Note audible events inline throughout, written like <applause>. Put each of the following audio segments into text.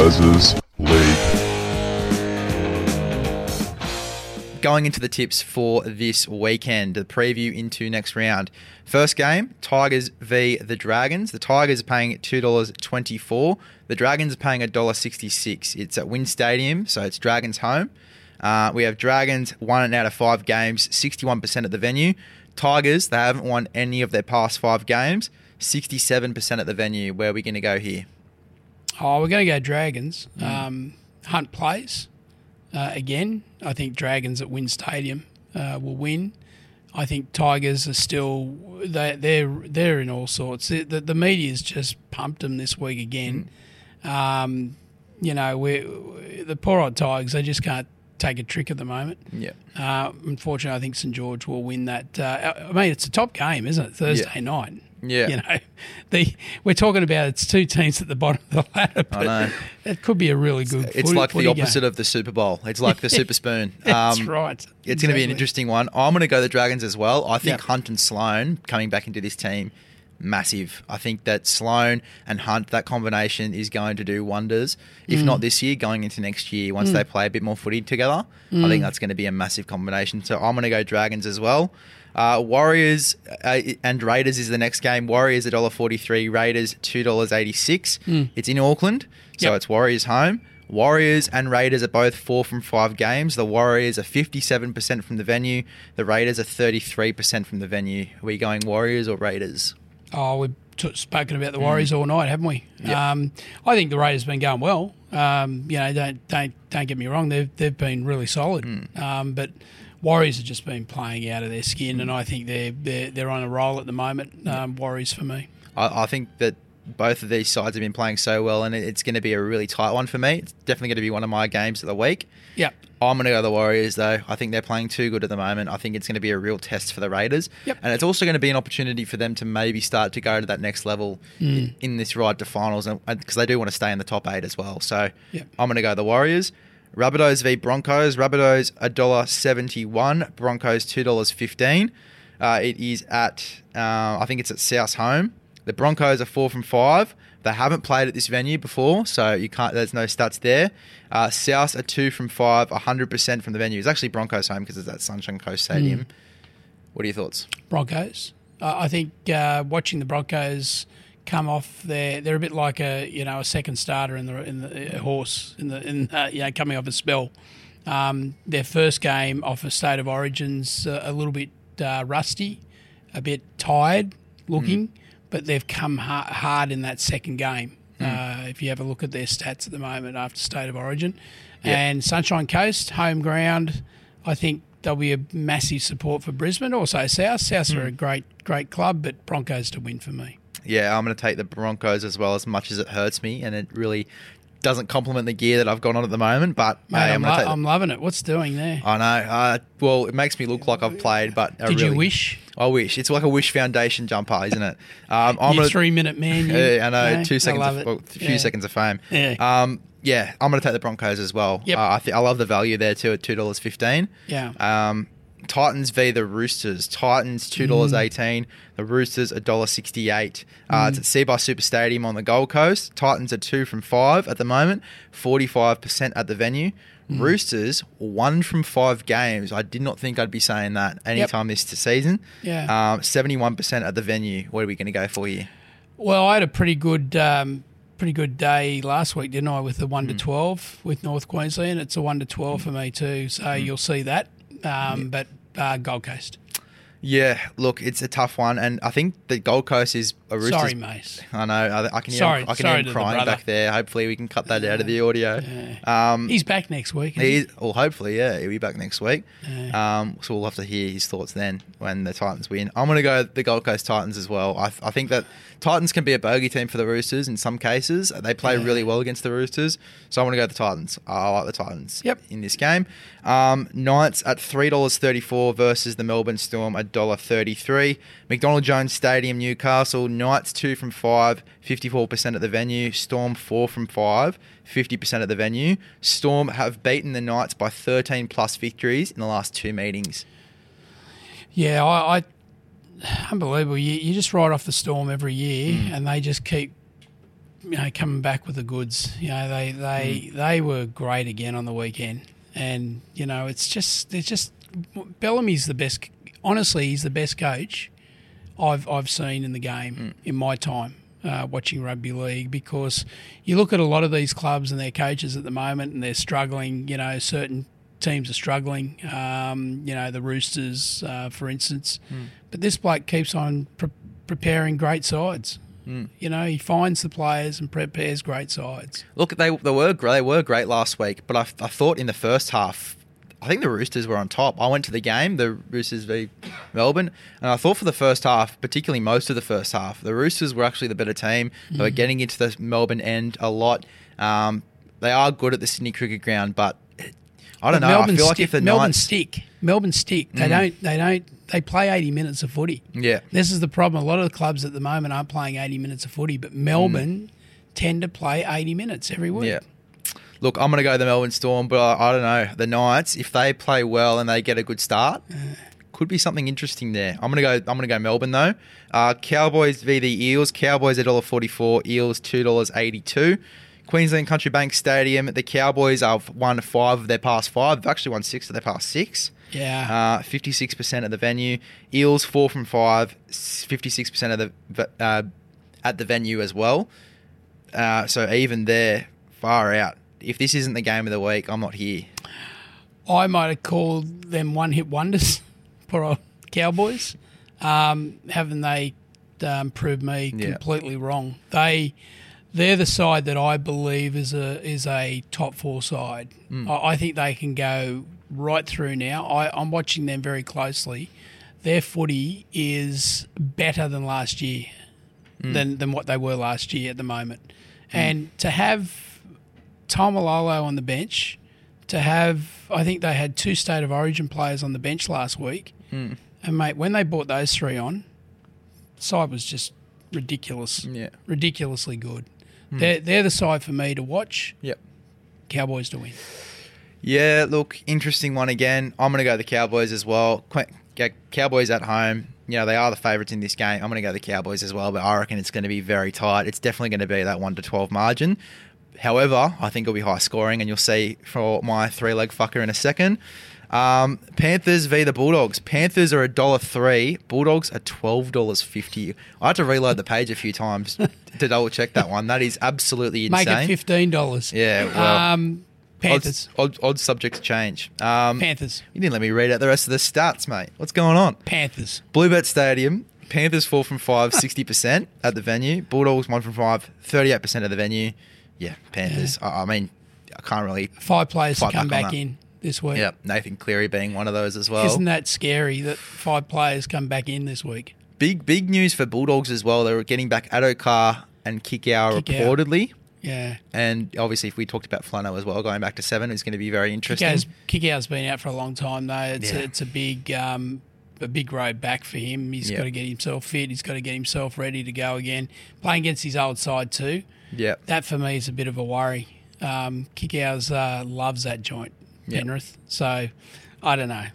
Les's League. Going into the tips for this weekend, the preview into next round. First game, Tigers v the Dragons. The Tigers are paying $2.24. The Dragons are paying $1.66. It's at WIN Stadium, so it's Dragons home. Uh, we have Dragons one out of five games, 61% at the venue. Tigers, they haven't won any of their past five games, 67% at the venue. Where are we going to go here? Oh, we're going to go Dragons. Um, Hunt plays uh, again. I think Dragons at WIN Stadium uh, will win. I think Tigers are still they they're they're in all sorts. The, the, the media's just pumped them this week again. Um, you know, we the poor old Tigers they just can't take a trick at the moment. Yeah. Uh, unfortunately, I think St George will win that. Uh, I mean, it's a top game, isn't it? Thursday night. Yeah. You know, <laughs> the we're talking about it's two teams at the bottom of the ladder, but know. it could be a really good. It's footy- like the opposite game. of the Super Bowl. It's like the <laughs> Super Spoon. <laughs> That's Um, right. It's going to be an interesting one. I'm going to go the Dragons as well. I think Yep. Hunt and Sloan coming back into this team, massive. I think that Sloan and Hunt, that combination is going to do wonders. If Mm. not this year, going into next year, once they play a bit more footy together, I Mm. think that's going to be a massive combination. So I'm going to go Dragons as well. Uh, Warriors uh, and Raiders is the next game. Warriors $1.43, Raiders $2.86. It's in Auckland, so Mm. Yep. it's Warriors home. Warriors and Raiders are both four from five games. The Warriors are 57% from the venue. The Raiders are 33% from the venue. Are we going Warriors or Raiders? Oh, we've t- spoken about the Warriors all night, haven't we? Mm. Yep. Um, I think the Raiders have been going well. Um, you know, don't don't don't get me wrong; they've they've been really solid. Mm. Um, but Warriors have just been playing out of their skin, Mm. and I think they're they're, they're on a roll at the moment. Um, Warriors for me. I, I think that both of these sides have been playing so well, and it's going to be a really tight one for me. It's definitely going to be one of my games of the week. Yep. I'm going to go the Warriors, though. I think they're playing too good at the moment. I think it's going to be a real test for the Raiders. Yep. And it's also going to be an opportunity for them to maybe start to go to that next level in, in this ride to finals, because they do want to stay in the top eight as well. So Yep. I'm going to go the Warriors. Rabbitohs v Broncos. Rabbitohs $1.71, Broncos $2.15. Uh, it is at, uh, I think it's at South Home. The Broncos are four from five. They haven't played at this venue before, so you can't. There's no stats there. Uh, South are two from five, 100% from the venue. It's actually Broncos home because it's at Sunshine Coast Stadium. What are your thoughts? Broncos. Uh, I think uh, watching the Broncos come off there, they're a bit like a you know a second starter in the in the uh, horse in the in uh, you know coming off a spell. Um, their first game off a state of origins uh, a little bit uh, rusty, a bit tired looking, but they've come ha- hard in that second game. Uh, if you have a look at their stats at the moment after state of origin, and Sunshine Coast home ground, I think there'll be a massive support for Brisbane. Also South. South are a great great club, but Broncos to win for me. Yeah, I'm going to take the Broncos as well, as much as it hurts me, and it really doesn't complement the gear that I've got on at the moment. But Mate, hey, I'm, I'm lo-. I'm loving it. What's doing there? I know. Uh, well, it makes me look like I've played, but Did you wish? I wish. It's like a wish foundation jumper, isn't it? Um, I'm gonna, three minute man. You, <laughs> Yeah, I know. Two seconds, of, well, a few Yeah. seconds of fame. Yeah. Um, yeah, I'm going to take the Broncos as well. Yep. Uh, I think I love the value there too at two dollars fifteen. Yeah. Um, Titans v the Roosters. Titans two dollars eighteen. The Roosters a dollar sixty eight. Uh, It's at Cbus Super Stadium on the Gold Coast. Titans are two from five at the moment. Forty five percent at the venue. Roosters one from five games. I did not think I'd be saying that anytime this season. Yeah. Um, Seventy one percent at the venue. What are we going to go for here? Well, I had a pretty good, um, pretty good day last week, didn't I? With the one to twelve with North Queensland, it's a one to twelve for me too. So you'll see that. Um, But uh, Gold Coast. Yeah, look, it's a tough one, and I think the Gold Coast is a Roosters. Sorry, mate. I know. I, I can hear. Sorry- him, I can sorry hear him crying brother. back there. Hopefully, we can cut that out of the audio. Um, He's back next week. isn't He's, well, hopefully, yeah, he'll be back next week. Um, so we'll have to hear his thoughts then when the Titans win. I'm going to go the Gold Coast Titans as well. I, I think that Titans can be a bogey team for the Roosters in some cases. They play really well against the Roosters, so I'm going to go the Titans. I like the Titans Yep. in this game. Um, Knights at $3.34 versus the Melbourne Storm $1.33. McDonald Jones Stadium, Newcastle. Knights 2 from 5, 54% at the venue. Storm 4 from 5, 50% at the venue. Storm have beaten the Knights by 13 plus victories in the last two meetings. Yeah, I, I unbelievable. You, you just ride off the storm every year, Mm. and they just keep, you know, coming back with the goods. You know, they they Mm. they were great again on the weekend, and you know, it's just it's just Bellamy's the best. Honestly, he's the best coach I've I've seen in the game Mm. in my time. Uh, watching rugby league because you look at a lot of these clubs and their coaches at the moment and they're struggling. You know, certain teams are struggling. Um, you know, the Roosters, uh, for instance. But this bloke keeps on pre- preparing great sides. You know, he finds the players and prepares great sides. Look, they they were great. They were great last week, but I, I thought in the first half, I think the Roosters were on top. I went to the game, the Roosters v Melbourne, and I thought for the first half, particularly most of the first half, the Roosters were actually the better team. They Mm. were getting into the Melbourne end a lot. Um, they are good at the Sydney Cricket Ground, but I don't But know. Melbourne I feel like stick, if the Melbourne Knights, Mm. stick, Melbourne stick. They don't. They don't. They play eighty minutes of footy. yeah, This is the problem. A lot of the clubs at the moment aren't playing eighty minutes of footy, but Melbourne tend to play eighty minutes every week. Mm. Yeah. Look, I'm going to go the Melbourne Storm, but I, I don't know. The Knights, if they play well and they get a good start, could be something interesting there. I'm going to go. I'm going to go Melbourne though. Uh, Cowboys v the Eels. Cowboys a dollar forty-four. Eels two dollars eighty-two. Queensland Country Bank Stadium. The Cowboys have won five of their past five. They've actually won six of their past six. Yeah. Uh, 56% of the venue. Eels four from five. 56% of the uh, at the venue as well. Uh, so even there, far out. If this isn't the game of the week, I'm not here. I might have called them one hit wonders, <laughs> poor old Cowboys. Um, haven't they um, proved me Yeah. completely wrong? They they're the side that I believe is a is a top four side. I, I think they can go right through now. I, I'm watching them very closely. Their footy is better than last year, than than what they were last year at the moment. And to have Taumalolo on the bench, to have I think they had two state of origin players on the bench last week, Hmm. and mate, when they brought those three on, side was just ridiculous, Yeah. Ridiculously good. They're they're the side for me to watch. Yep. Cowboys to win. Yeah, look, interesting one again. I'm going to go the Cowboys as well. Cowboys at home. You know, they are the favourites in this game. I'm going to go the Cowboys as well, but I reckon it's going to be very tight. It's definitely going to be that 1 to 12 margin. However, I think it'll be high scoring, and you'll see for my three leg fucker in a second. Um, Panthers v the Bulldogs. Panthers are a dollar three. Bulldogs are twelve dollars fifty. I had to reload the page a few times <laughs> to double check that one. That is absolutely insane. Make it fifteen dollars. Yeah, well, um, Panthers. Odds, odds, odds subject to change. Um, Panthers. you didn't let me read out the rest of the stats, mate. What's going on? Panthers. Bluebet Stadium. Panthers 4 from 5, 60% at the venue. Bulldogs 1 from 5, 38% of the venue. Yeah, Panthers. I, I mean, I can't really. Five players to come back back in this week. Yeah, Nathan Cleary being one of those as well. Isn't that scary that five players come back in this week? big, big news for Bulldogs as well. They were getting back Addo-Carr and Kikau. reportedly. Yeah. And obviously, if we talked about Flano as well, going back to seven, is going to be very interesting. Kikau's been out for a long time though. It's Yeah. a, it's a big um, a big road back for him. He's Yeah. got to get himself fit. He's got to get himself ready to go again. Playing against his old side too. Yeah. That for me is a bit of a worry. Um, Kikau's uh, loves that joint. Penrith. So I don't know.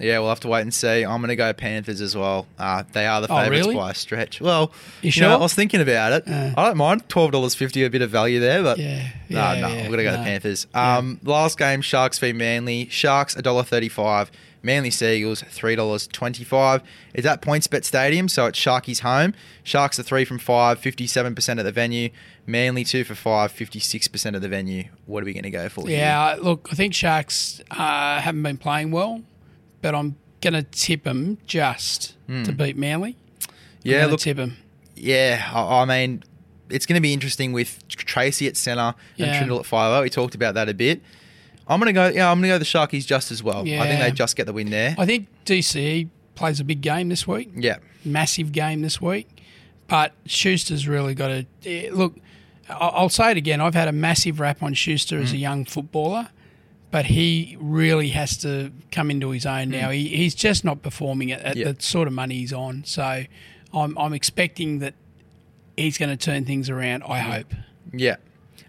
Yeah, we'll have to wait and see. I'm going to go Panthers as well. Uh, they are the Oh, favourites really? by a stretch. Well, You know, sure? I was thinking about it. Uh. I don't mind twelve dollars fifty, a bit of value there, but Yeah, no, yeah, no, yeah, I'm going to go no. the Panthers. Um, last game, Sharks v Manly. Sharks a dollar thirty-five. Manly Seagulls three dollars twenty-five. It's at PointsBet Stadium, so it's Sharky's home. Sharks are three from five, 57 percent of the venue. Manly two for five, 56 percent of the venue. What are we going to go for? here? Yeah, look, I think Sharks uh, haven't been playing well, but I'm going to tip him just to beat Manly. Hmm. yeah. Look, tip him. Yeah, I, I mean, it's going to be interesting with Tracy at centre and Yeah. Trindle at five. We talked about that a bit. I'm going to go. Yeah, I'm going to go the Sharkies just as well. I think they just get the win there. I think DC plays a big game this week. Yeah, massive game this week. But Schuster's really got to eh, look. I'll say it again. I've had a massive rap on Schuster Mm. as a young footballer, but he really has to come into his own now. He, he's just not performing at, at Mm. Yeah. the sort of money he's on. So I'm, I'm expecting that he's going to turn things around. I hope. yeah.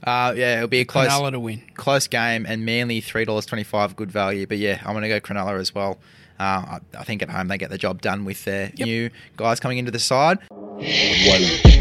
Uh, yeah, it'll be a close Cronulla to win. close game, and Manly three dollars twenty five, good value. But yeah, I'm going to go Cronulla as well. Uh, I, I think at home they get the job done with their Yep. new guys coming into the side. One.